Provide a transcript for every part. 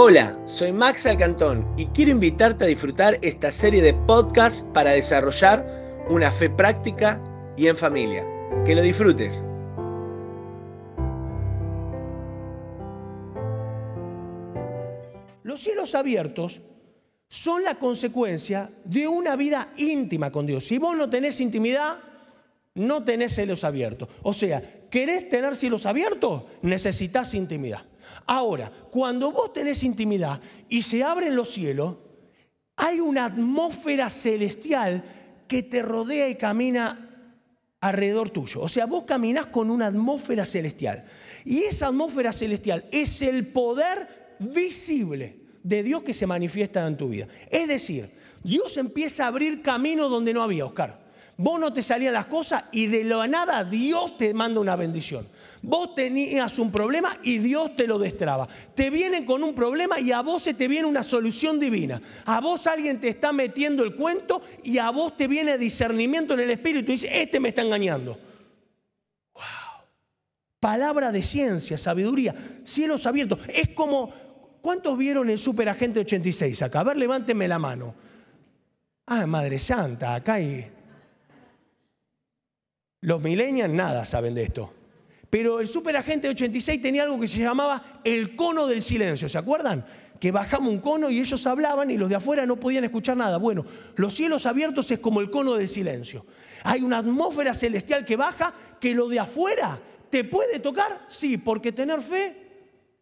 Hola, soy Max Alcantón y quiero invitarte a disfrutar esta serie de podcasts para desarrollar una fe práctica y en familia. Que lo disfrutes. Los cielos abiertos son la consecuencia de una vida íntima con Dios. Si vos no tenés intimidad, no tenés cielos abiertos. O sea, ¿querés tener cielos abiertos? Necesitas intimidad. Ahora, cuando vos tenés intimidad y se abren los cielos, hay una atmósfera celestial que te rodea y camina alrededor tuyo. O sea, vos caminás con una atmósfera celestial. Y esa atmósfera celestial es el poder visible de Dios que se manifiesta en tu vida. Es decir, Dios empieza a abrir camino donde no había, Oscar. Vos no te salían las cosas y de la nada Dios te manda una bendición. Vos tenías un problema y Dios te lo destraba. Te vienen con un problema y a vos se te viene una solución divina. A vos alguien te está metiendo el cuento y a vos te viene discernimiento en el espíritu y dice, este me está engañando. Wow. Palabra de ciencia, sabiduría, cielos abiertos. Es como, ¿cuántos vieron el Superagente 86 acá? A ver, levánteme la mano. Ah, Madre Santa, acá hay... Los millennials nada saben de esto. Pero el superagente 86 tenía algo que se llamaba el cono del silencio, ¿se acuerdan? Que bajamos un cono y ellos hablaban y los de afuera no podían escuchar nada. Bueno, los cielos abiertos es como el cono del silencio. Hay una atmósfera celestial que baja que lo de afuera te puede tocar, sí, porque tener fe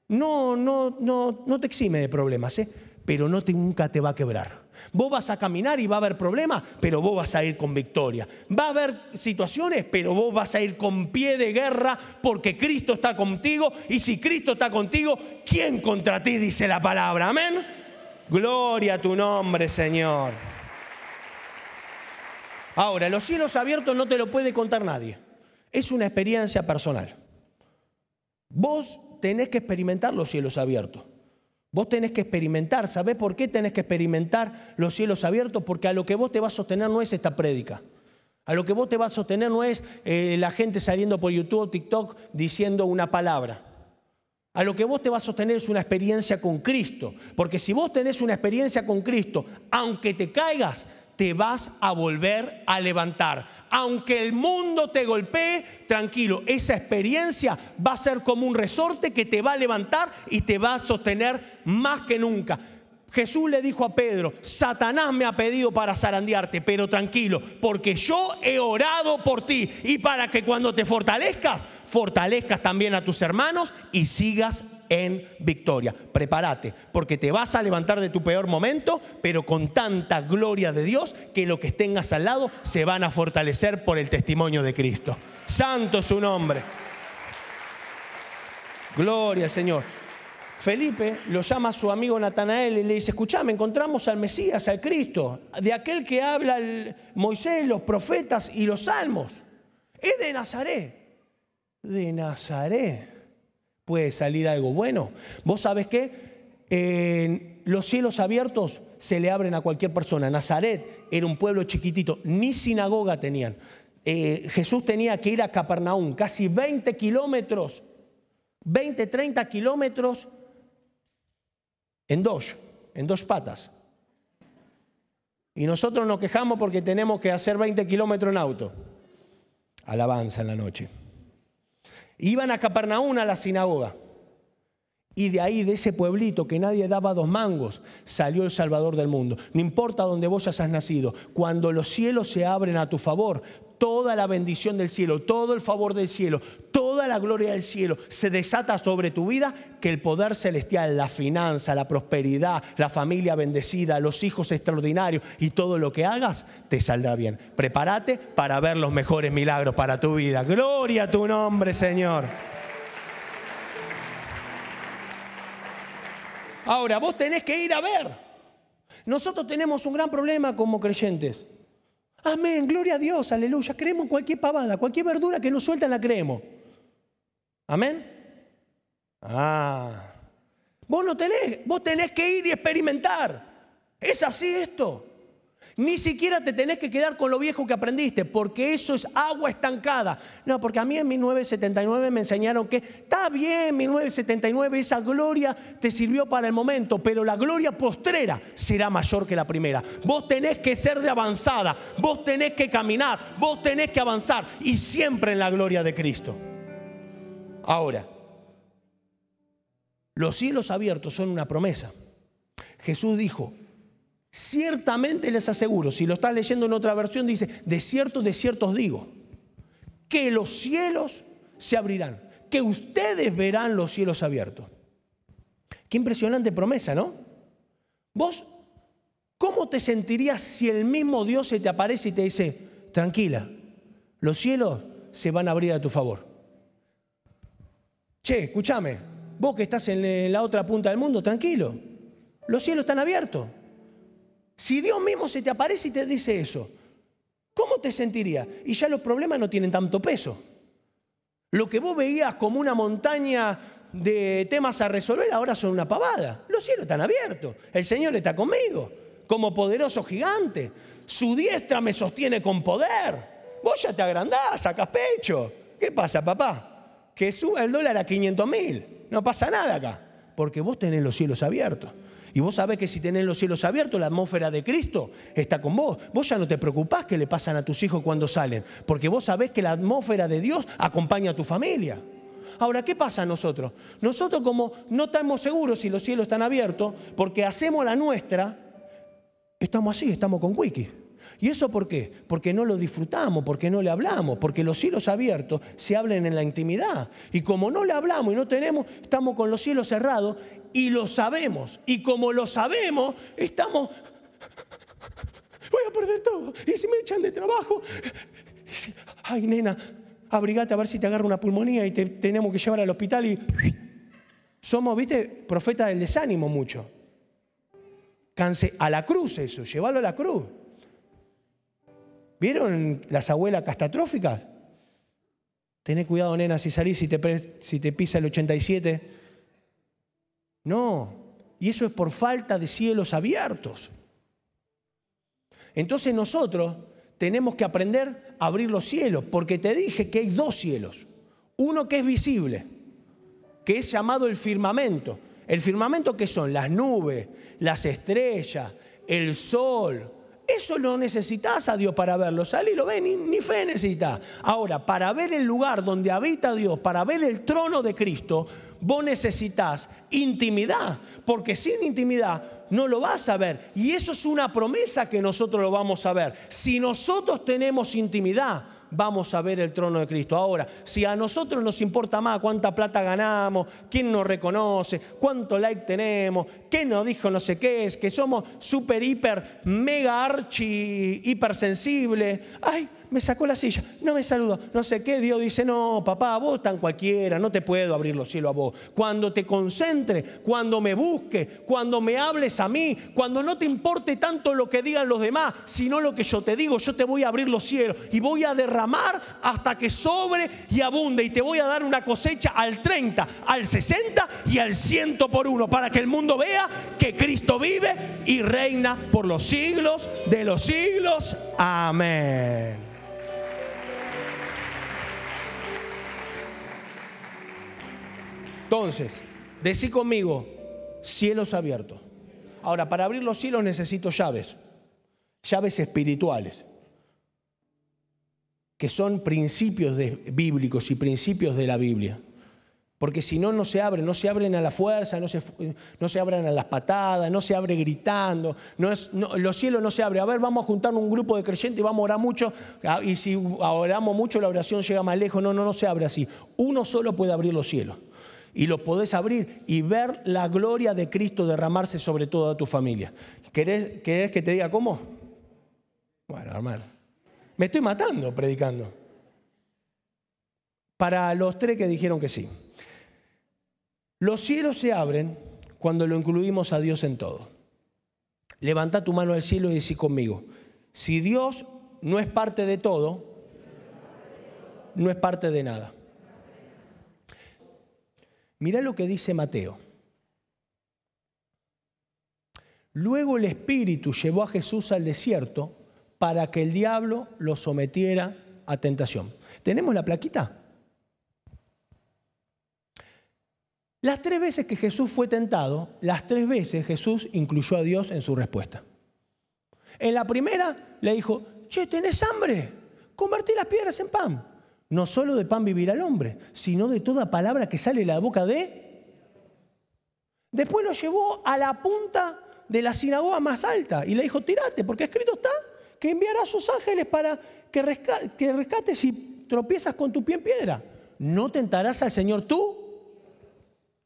no, no, no, no te exime de problemas, ¿eh? pero no nunca te va a quebrar. Vos vas a caminar y va a haber problemas, pero vos vas a ir con victoria. Va a haber situaciones, pero vos vas a ir con pie de guerra porque Cristo está contigo. Y si Cristo está contigo, ¿quién contra ti dice la palabra? Amén. Gloria a tu nombre, Señor. Ahora, los cielos abiertos no te lo puede contar nadie. Es una experiencia personal. Vos tenés que experimentar los cielos abiertos. Vos tenés que experimentar. ¿Sabés por qué tenés que experimentar los cielos abiertos? Porque a lo que vos te vas a sostener no es esta prédica. A lo que vos te vas a sostener no es eh, la gente saliendo por YouTube o TikTok diciendo una palabra. A lo que vos te vas a sostener es una experiencia con Cristo. Porque si vos tenés una experiencia con Cristo, aunque te caigas, te vas a volver a levantar. Aunque el mundo te golpee, tranquilo, esa experiencia va a ser como un resorte que te va a levantar y te va a sostener más que nunca. Jesús le dijo a Pedro, Satanás me ha pedido para zarandearte, pero tranquilo, porque yo he orado por ti y para que cuando te fortalezcas, fortalezcas también a tus hermanos y sigas en victoria. Prepárate, porque te vas a levantar de tu peor momento, pero con tanta gloria de Dios que lo que tengas al lado se van a fortalecer por el testimonio de Cristo. Santo es su nombre. Gloria Señor. Felipe lo llama a su amigo Natanael y le dice, escuchame, encontramos al Mesías, al Cristo, de aquel que habla Moisés, los profetas y los salmos. Es de Nazaret. De Nazaret puede salir algo bueno. ¿Vos sabés qué? En los cielos abiertos se le abren a cualquier persona. Nazaret era un pueblo chiquitito, ni sinagoga tenían. Eh, Jesús tenía que ir a Capernaum, casi 20 kilómetros, 20, 30 kilómetros en dos, en dos patas. Y nosotros nos quejamos porque tenemos que hacer 20 kilómetros en auto. Alabanza en la noche. Iban a Capernaum a la sinagoga. Y de ahí, de ese pueblito que nadie daba dos mangos, salió el Salvador del mundo. No importa dónde vos hayas nacido, cuando los cielos se abren a tu favor, toda la bendición del cielo, todo el favor del cielo, toda la gloria del cielo se desata sobre tu vida, que el poder celestial, la finanza, la prosperidad, la familia bendecida, los hijos extraordinarios y todo lo que hagas te saldrá bien. Prepárate para ver los mejores milagros para tu vida. Gloria a tu nombre, Señor. Ahora, vos tenés que ir a ver. Nosotros tenemos un gran problema como creyentes. Amén, gloria a Dios, aleluya. Creemos en cualquier pavada, cualquier verdura que nos sueltan la creemos. Amén. Ah. Vos no tenés, vos tenés que ir y experimentar. Es así esto. Ni siquiera te tenés que quedar con lo viejo que aprendiste, porque eso es agua estancada. No, porque a mí en 1979 me enseñaron que está bien, 1979, esa gloria te sirvió para el momento, pero la gloria postrera será mayor que la primera. Vos tenés que ser de avanzada, vos tenés que caminar, vos tenés que avanzar y siempre en la gloria de Cristo. Ahora, los cielos abiertos son una promesa. Jesús dijo, Ciertamente les aseguro, si lo estás leyendo en otra versión, dice, de cierto, de cierto os digo, que los cielos se abrirán, que ustedes verán los cielos abiertos. Qué impresionante promesa, ¿no? Vos, ¿cómo te sentirías si el mismo Dios se te aparece y te dice, tranquila, los cielos se van a abrir a tu favor? Che, escúchame, vos que estás en la otra punta del mundo, tranquilo, los cielos están abiertos. Si Dios mismo se te aparece y te dice eso, ¿cómo te sentirías? Y ya los problemas no tienen tanto peso. Lo que vos veías como una montaña de temas a resolver ahora son una pavada. Los cielos están abiertos. El Señor está conmigo como poderoso gigante. Su diestra me sostiene con poder. Vos ya te agrandás, sacas pecho. ¿Qué pasa, papá? Que suba el dólar a 500 mil. No pasa nada acá. Porque vos tenés los cielos abiertos. Y vos sabés que si tenés los cielos abiertos, la atmósfera de Cristo está con vos. Vos ya no te preocupás que le pasan a tus hijos cuando salen, porque vos sabés que la atmósfera de Dios acompaña a tu familia. Ahora, ¿qué pasa a nosotros? Nosotros como no estamos seguros si los cielos están abiertos, porque hacemos la nuestra, estamos así, estamos con wiki. ¿Y eso por qué? Porque no lo disfrutamos, porque no le hablamos, porque los cielos abiertos se hablan en la intimidad. Y como no le hablamos y no tenemos, estamos con los cielos cerrados y lo sabemos. Y como lo sabemos, estamos... Voy a perder todo. Y si me echan de trabajo... Ay, nena, abrigate a ver si te agarra una pulmonía y te tenemos que llevar al hospital y... Somos, viste, profetas del desánimo mucho. Canse a la cruz eso, llévalo a la cruz. ¿Vieron las abuelas catastróficas? Tené cuidado, nena, si salís, si te, si te pisa el 87. No, y eso es por falta de cielos abiertos. Entonces nosotros tenemos que aprender a abrir los cielos, porque te dije que hay dos cielos. Uno que es visible, que es llamado el firmamento. El firmamento que son las nubes, las estrellas, el sol, eso lo necesitas a Dios para verlo. Sale y lo ve, ni, fe necesitas. Ahora, para ver el lugar donde habita Dios, para ver el trono de Cristo, vos necesitas intimidad. Porque sin intimidad no lo vas a ver. Y eso es una promesa que nosotros lo vamos a ver. Si nosotros tenemos intimidad, vamos a ver el trono de Cristo. Ahora, si a nosotros nos importa más cuánta plata ganamos, quién nos reconoce, cuánto like tenemos, quién nos dijo no sé qué es, que somos súper, hiper, mega archi, hipersensible, ay, me sacó la silla, no me saludó, no sé qué. Dios dice, no, papá, vos tan cualquiera, no te puedo abrir los cielos a vos. Cuando te concentre, cuando me busque, cuando me hables a mí, cuando no te importe tanto lo que digan los demás, sino lo que yo te digo, yo te voy a abrir los cielos y voy a derramar hasta que sobre y abunde y te voy a dar una cosecha al 30, al 60 y al 100 por uno para que el mundo vea que Cristo vive y reina por los siglos de los siglos. Amén. Entonces, decí conmigo, cielos abiertos. Ahora, para abrir los cielos necesito llaves, llaves espirituales, que son principios bíblicos y principios de la Biblia. Porque si no, no se abren, no se abren a la fuerza, no se, no se abren a las patadas, no se abre gritando, los cielos no se abren. A ver, vamos a juntar un grupo de creyentes y vamos a orar mucho, ah, y si oramos mucho la oración llega más lejos. No, no, no se abre así. Uno solo puede abrir los cielos y lo podés abrir y ver la gloria de Cristo derramarse sobre toda tu familia. ¿Querés, que te diga cómo? Bueno, hermano, me estoy matando predicando. Para los tres que dijeron que sí. Los cielos se abren cuando lo incluimos a Dios en todo. Levanta tu mano al cielo y decí conmigo, si Dios no es parte de todo, no es parte de nada. Mira lo que dice Mateo. Luego el Espíritu llevó a Jesús al desierto para que el diablo lo sometiera a tentación. ¿Tenemos la plaquita? Las tres veces que Jesús fue tentado, las tres veces Jesús incluyó a Dios en su respuesta. En la primera le dijo, che, ¿tenés hambre? Convertí las piedras en pan. No solo de pan vivirá el hombre, sino de toda palabra que sale de la boca de... Después lo llevó a la punta de la sinagoga más alta y le dijo, tirate, porque escrito está que enviará a sus ángeles para que, rescates si tropiezas con tu pie en piedra. ¿No tentarás al Señor tú?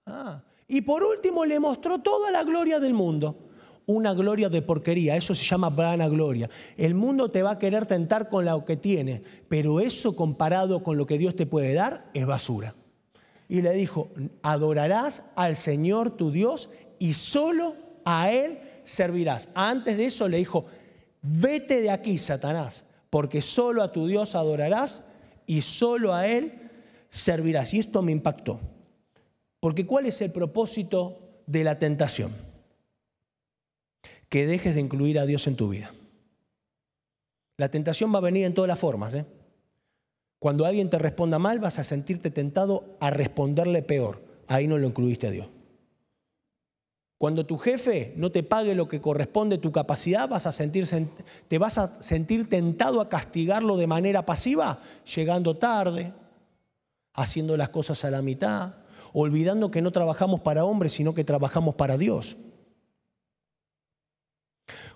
Ah. Y por último le mostró toda la gloria del mundo. Una gloria de porquería, eso se llama vana gloria. El mundo te va a querer tentar con lo que tiene, pero eso comparado con lo que Dios te puede dar es basura. Y le dijo, adorarás al Señor tu Dios y solo a Él servirás. Antes de eso le dijo, vete de aquí, Satanás, porque solo a tu Dios adorarás y solo a Él servirás. Y esto me impactó. Porque ¿cuál es el propósito de la tentación? Que dejes de incluir a Dios en tu vida. La tentación va a venir en todas las formas. ¿eh? Cuando alguien te responda mal, vas a sentirte tentado a responderle peor. Ahí no lo incluiste a Dios. Cuando tu jefe no te pague lo que corresponde a tu capacidad, vas a te vas a sentir tentado a castigarlo de manera pasiva, llegando tarde, haciendo las cosas a la mitad, olvidando que no trabajamos para hombres, sino que trabajamos para Dios.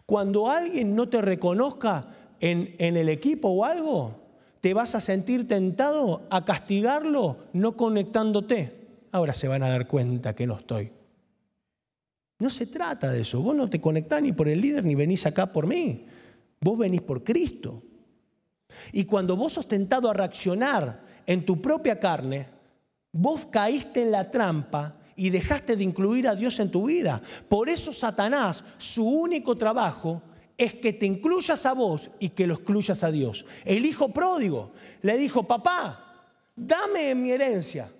Cuando alguien no te reconozca en, el equipo o algo, te vas a sentir tentado a castigarlo no conectándote. Ahora se van a dar cuenta que no estoy. No se trata de eso. Vos no te conectás ni por el líder ni venís acá por mí. Vos venís por Cristo. Y cuando vos sos tentado a reaccionar en tu propia carne, vos caíste en la trampa y dejaste de incluir a Dios en tu vida. Por eso Satanás, su único trabajo es que te incluyas a vos y que lo excluyas a Dios. El hijo pródigo le dijo, papá, dame en mi herencia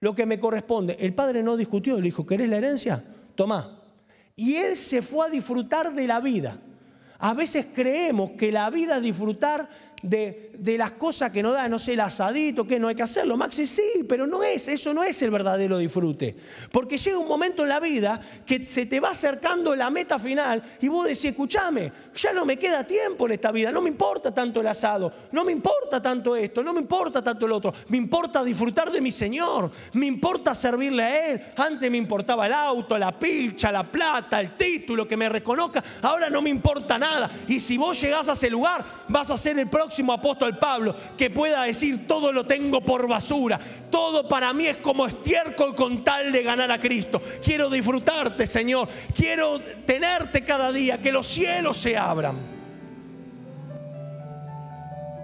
lo que me corresponde. El padre no discutió, le dijo, ¿querés la herencia? Tomá. Y él se fue a disfrutar de la vida. A veces creemos que la vida es disfrutar de, las cosas que nos da, no sé, el asadito, que no hay que hacerlo. Maxi, sí, pero no es, eso no es el verdadero disfrute. Porque llega un momento en la vida que se te va acercando la meta final y vos decís, escúchame, ya no me queda tiempo en esta vida, no me importa tanto el asado, no me importa tanto esto, no me importa tanto el otro, me importa disfrutar de mi Señor, me importa servirle a Él. Antes me importaba el auto, la pilcha, la plata, el título, que me reconozca, ahora no me importa nada. Y si vos llegás a ese lugar, vas a ser el próximo próximo apóstol Pablo que pueda decir todo lo tengo por basura, todo para mí es como estiércol con tal de ganar a Cristo. Quiero disfrutarte, Señor, quiero tenerte cada día, que los cielos se abran.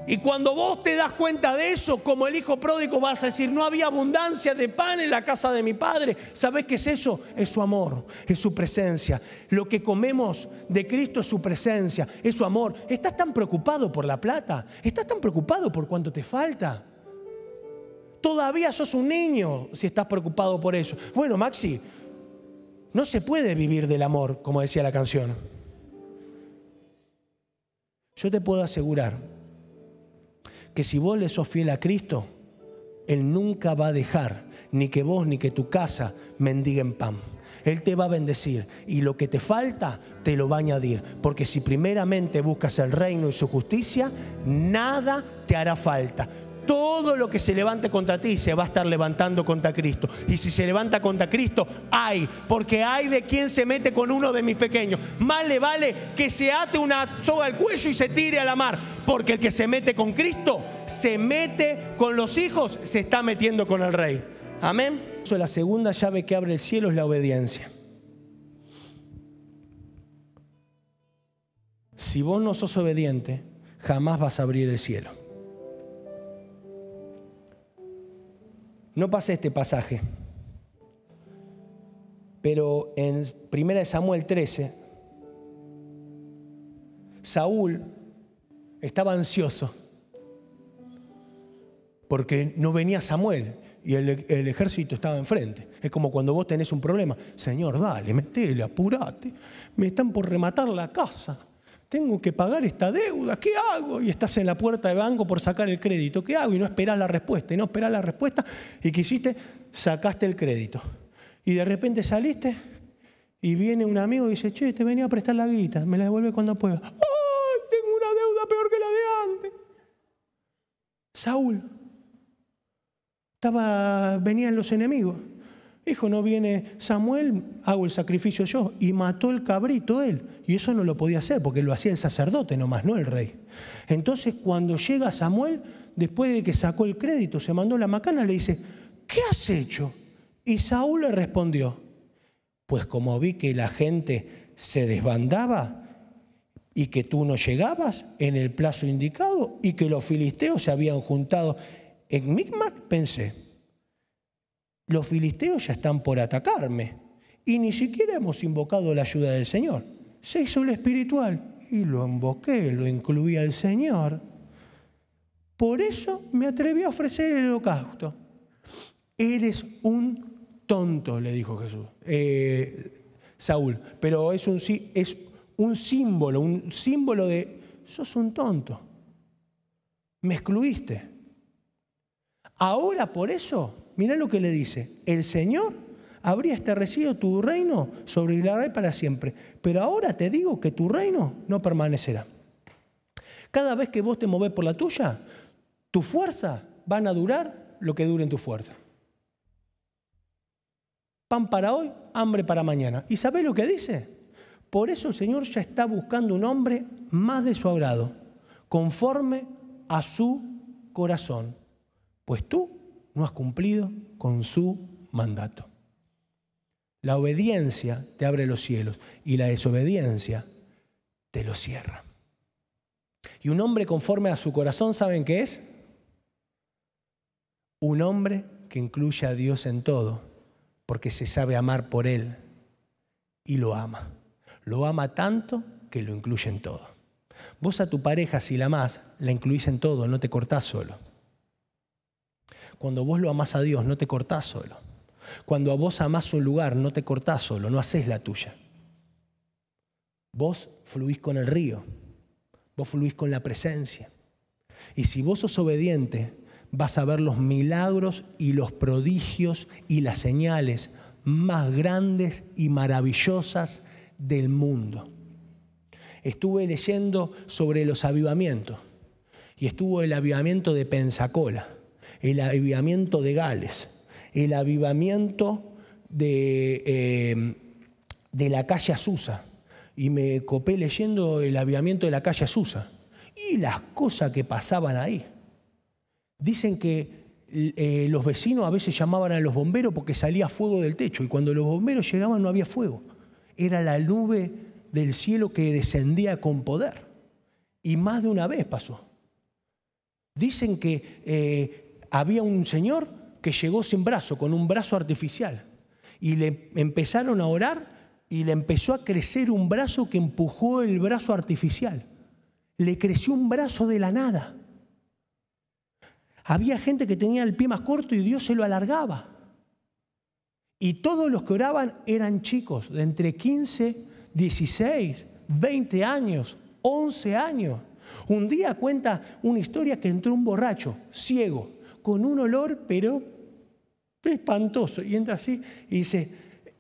Y cuando vos te das cuenta de eso, como el hijo pródigo, vas a decir, no había abundancia de pan en la casa de mi padre. ¿Sabes qué es eso? Es su amor, es su presencia. Lo que comemos de Cristo es su presencia, es su amor. ¿Estás tan preocupado por la plata? ¿Estás tan preocupado por cuánto te falta? Todavía sos un niño si estás preocupado por eso. Bueno, Maxi, no se puede vivir del amor, como decía la canción. Yo te puedo asegurar que si vos le sos fiel a Cristo, Él nunca va a dejar ni que vos ni que tu casa mendiguen pan. Él te va a bendecir y lo que te falta te lo va a añadir. Porque si primeramente buscas el reino y su justicia, nada te hará falta. Todo lo que se levante contra ti se va a estar levantando contra Cristo. Y si se levanta contra Cristo, hay, porque hay de quien se mete con uno de mis pequeños. Más le vale que se ate una soga al cuello y se tire a la mar, porque el que se mete con Cristo, se mete con los hijos, se está metiendo con el rey. Amén. La segunda llave que abre el cielo es la obediencia. Si vos no sos obediente, jamás vas a abrir el cielo. No pasé este pasaje, pero en 1 Samuel 13, Saúl estaba ansioso porque no venía Samuel. y el, el, ejército estaba enfrente. Es como cuando vos tenés un problema. Señor, dale, metele, apurate. Me están por rematar la casa. Tengo que pagar esta deuda. ¿Qué hago? Y estás en la puerta de banco por sacar el crédito. ¿Qué hago? Y no esperás la respuesta. Y no esperás la respuesta. Y quisiste, sacaste el crédito. Y de repente saliste y viene un amigo y dice, che, te venía a prestar la guita. Me la devuelve cuando pueda. ¡Ay, tengo una deuda peor que la de antes! Saúl estaba, venían los enemigos. Dijo, no viene Samuel, hago el sacrificio yo. Y mató el cabrito él. Y eso no lo podía hacer porque lo hacía el sacerdote nomás, no el rey. Entonces cuando llega Samuel, después de que sacó el crédito, se mandó la macana, le dice, ¿qué has hecho? Y Saúl le respondió, pues como vi que la gente se desbandaba y que tú no llegabas en el plazo indicado y que los filisteos se habían juntado en Micmac pensé, los filisteos ya están por atacarme y ni siquiera hemos invocado la ayuda del Señor. Se hizo el espiritual y lo invoqué, lo incluí al Señor. Por eso me atreví a ofrecer el holocausto. Eres un tonto, le dijo Jesús, eh, Saúl, pero es un, es un símbolo, un símbolo de, sos un tonto, me excluiste. Ahora por eso, mira lo que le dice, el Señor habría establecido tu reino sobre Israel para siempre, pero ahora te digo que tu reino no permanecerá. Cada vez que vos te movés por la tuya, tu fuerza van a durar lo que dure en tu fuerza. Pan para hoy, hambre para mañana. ¿Y sabés lo que dice? Por eso el Señor ya está buscando un hombre más de su agrado, conforme a su corazón pues tú no has cumplido con su mandato. La obediencia te abre los cielos y la desobediencia te los cierra. Y un hombre conforme a su corazón, ¿saben qué es? Un hombre que incluye a Dios en todo, porque se sabe amar por Él y lo ama. Lo ama tanto que lo incluye en todo. Vos a tu pareja, si la amás, la incluís en todo, no te cortás solo. Cuando vos lo amás a Dios, no te cortás solo. Cuando a vos amás un lugar, no te cortás solo, no haces la tuya. Vos fluís con el río, vos fluís con la presencia. Y si vos sos obediente, vas a ver los milagros y los prodigios y las señales más grandes y maravillosas del mundo. Estuve leyendo sobre los avivamientos y estuvo el avivamiento de Pensacola el avivamiento de Gales, el avivamiento de, eh, de la calle Azusa. Y me copé leyendo el avivamiento de la calle Azusa. Y las cosas que pasaban ahí. Dicen que eh, los vecinos a veces llamaban a los bomberos porque salía fuego del techo y cuando los bomberos llegaban no había fuego. Era la nube del cielo que descendía con poder. Y más de una vez pasó. Dicen que eh, había un señor que llegó sin brazo, con un brazo artificial. Y le empezaron a orar y le empezó a crecer un brazo que empujó el brazo artificial. Le creció un brazo de la nada. Había gente que tenía el pie más corto y Dios se lo alargaba. Y todos los que oraban eran chicos de entre 15, 16, 20 años, 11 años. Un día cuenta una historia que entró un borracho, ciego, con un olor, pero espantoso. Y entra así y dice,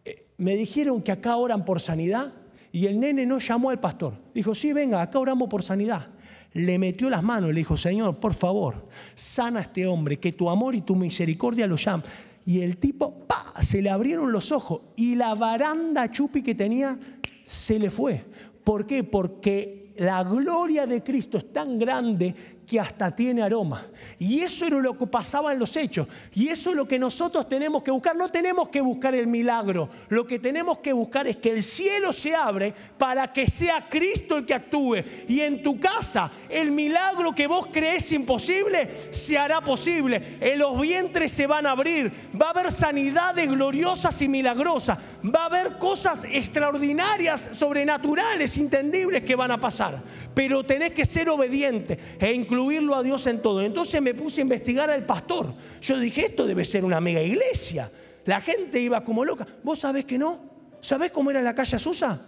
eh, me dijeron que acá oran por sanidad. Y el nene no llamó al pastor. Dijo, sí, venga, acá oramos por sanidad. Le metió las manos y le dijo, Señor, por favor, sana a este hombre, que tu amor y tu misericordia lo llamen. Y el tipo, ¡pa! se le abrieron los ojos y la baranda chupi que tenía se le fue. ¿Por qué? Porque la gloria de Cristo es tan grande que hasta tiene aroma. Y eso era lo que pasaba en los hechos. Y eso es lo que nosotros tenemos que buscar. No tenemos que buscar el milagro. Lo que tenemos que buscar es que el cielo se abre para que sea Cristo el que actúe. Y en tu casa el milagro que vos crees imposible se hará posible. En los vientres se van a abrir. Va a haber sanidades gloriosas y milagrosas. Va a haber cosas extraordinarias, sobrenaturales, entendibles que van a pasar. Pero tenés que ser obediente e incluirlo a Dios en todo. Entonces me puse a investigar al pastor. Yo dije, esto debe ser una mega iglesia. La gente iba como loca. ¿Vos sabés que no? ¿Sabés cómo era la calle Susa?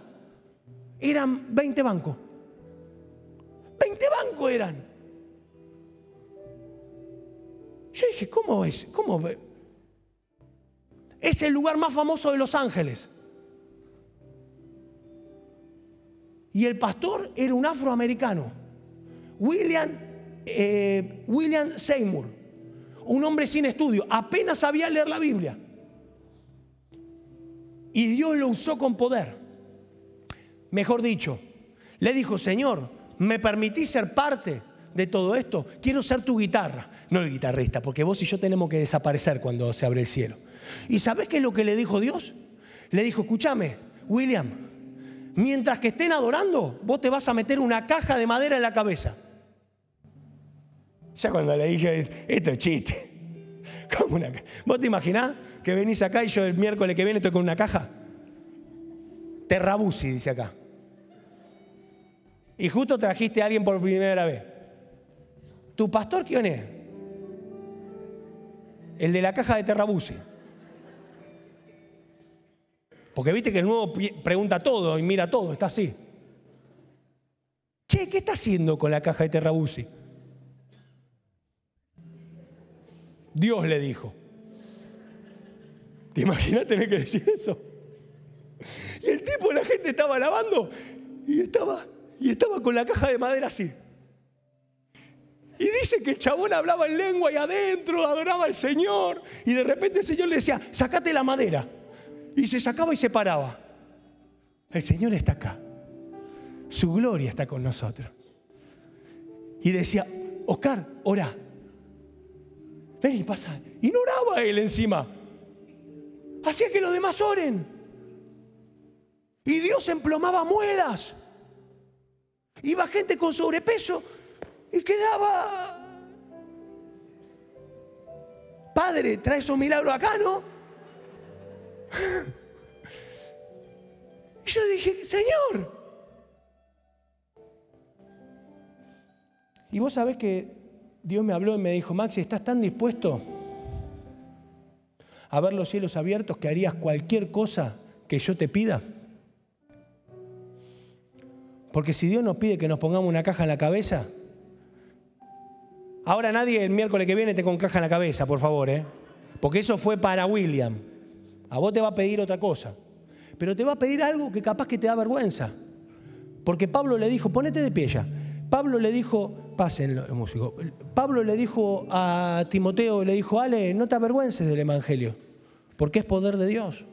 Eran 20 bancos. 20 bancos eran. Yo dije, ¿cómo es? ¿Cómo? Es el lugar más famoso de Los Ángeles. Y el pastor era un afroamericano, William, eh, William Seymour, un hombre sin estudio, apenas sabía leer la Biblia. Y Dios lo usó con poder. Mejor dicho, le dijo, Señor, ¿me permitís ser parte de todo esto? Quiero ser tu guitarra, no el guitarrista, porque vos y yo tenemos que desaparecer cuando se abre el cielo. ¿Y sabés qué es lo que le dijo Dios? Le dijo, escúchame, William, mientras que estén adorando, vos te vas a meter una caja de madera en la cabeza. Ya cuando le dije, esto es chiste. ¿Cómo una ¿Vos te imaginás que venís acá y yo el miércoles que viene estoy con una caja? Terrabusi, dice acá. Y justo trajiste a alguien por primera vez. ¿Tu pastor quién es? El de la caja de Terrabusi. Porque viste que el nuevo pregunta todo y mira todo, está así. Che, ¿qué está haciendo con la caja de Terrabusi? Dios le dijo. ¿Te imaginas tener que decir eso? Y el tipo, la gente estaba lavando y estaba, y estaba con la caja de madera así. Y dice que el chabón hablaba en lengua y adentro adoraba al Señor. Y de repente el Señor le decía, sacate la madera. Y se sacaba y se paraba. El Señor está acá. Su gloria está con nosotros. Y decía, Oscar, ora. Y pasa. Y no oraba él encima. Hacía que los demás oren. Y Dios emplomaba muelas. Iba gente con sobrepeso y quedaba. Padre, trae esos milagros acá, ¿no? Y yo dije, Señor. Y vos sabés que Dios me habló y me dijo, Maxi, ¿estás tan dispuesto a ver los cielos abiertos que harías cualquier cosa que yo te pida? Porque si Dios nos pide que nos pongamos una caja en la cabeza, ahora nadie el miércoles que viene te con caja en la cabeza, por favor, ¿eh? Porque eso fue para William. A vos te va a pedir otra cosa. Pero te va a pedir algo que capaz que te da vergüenza. Porque Pablo le dijo, ponete de pie ya. Pablo le dijo, pasen los músicos. Pablo le dijo a Timoteo, le dijo, Ale, no te avergüences del Evangelio, porque es poder de Dios.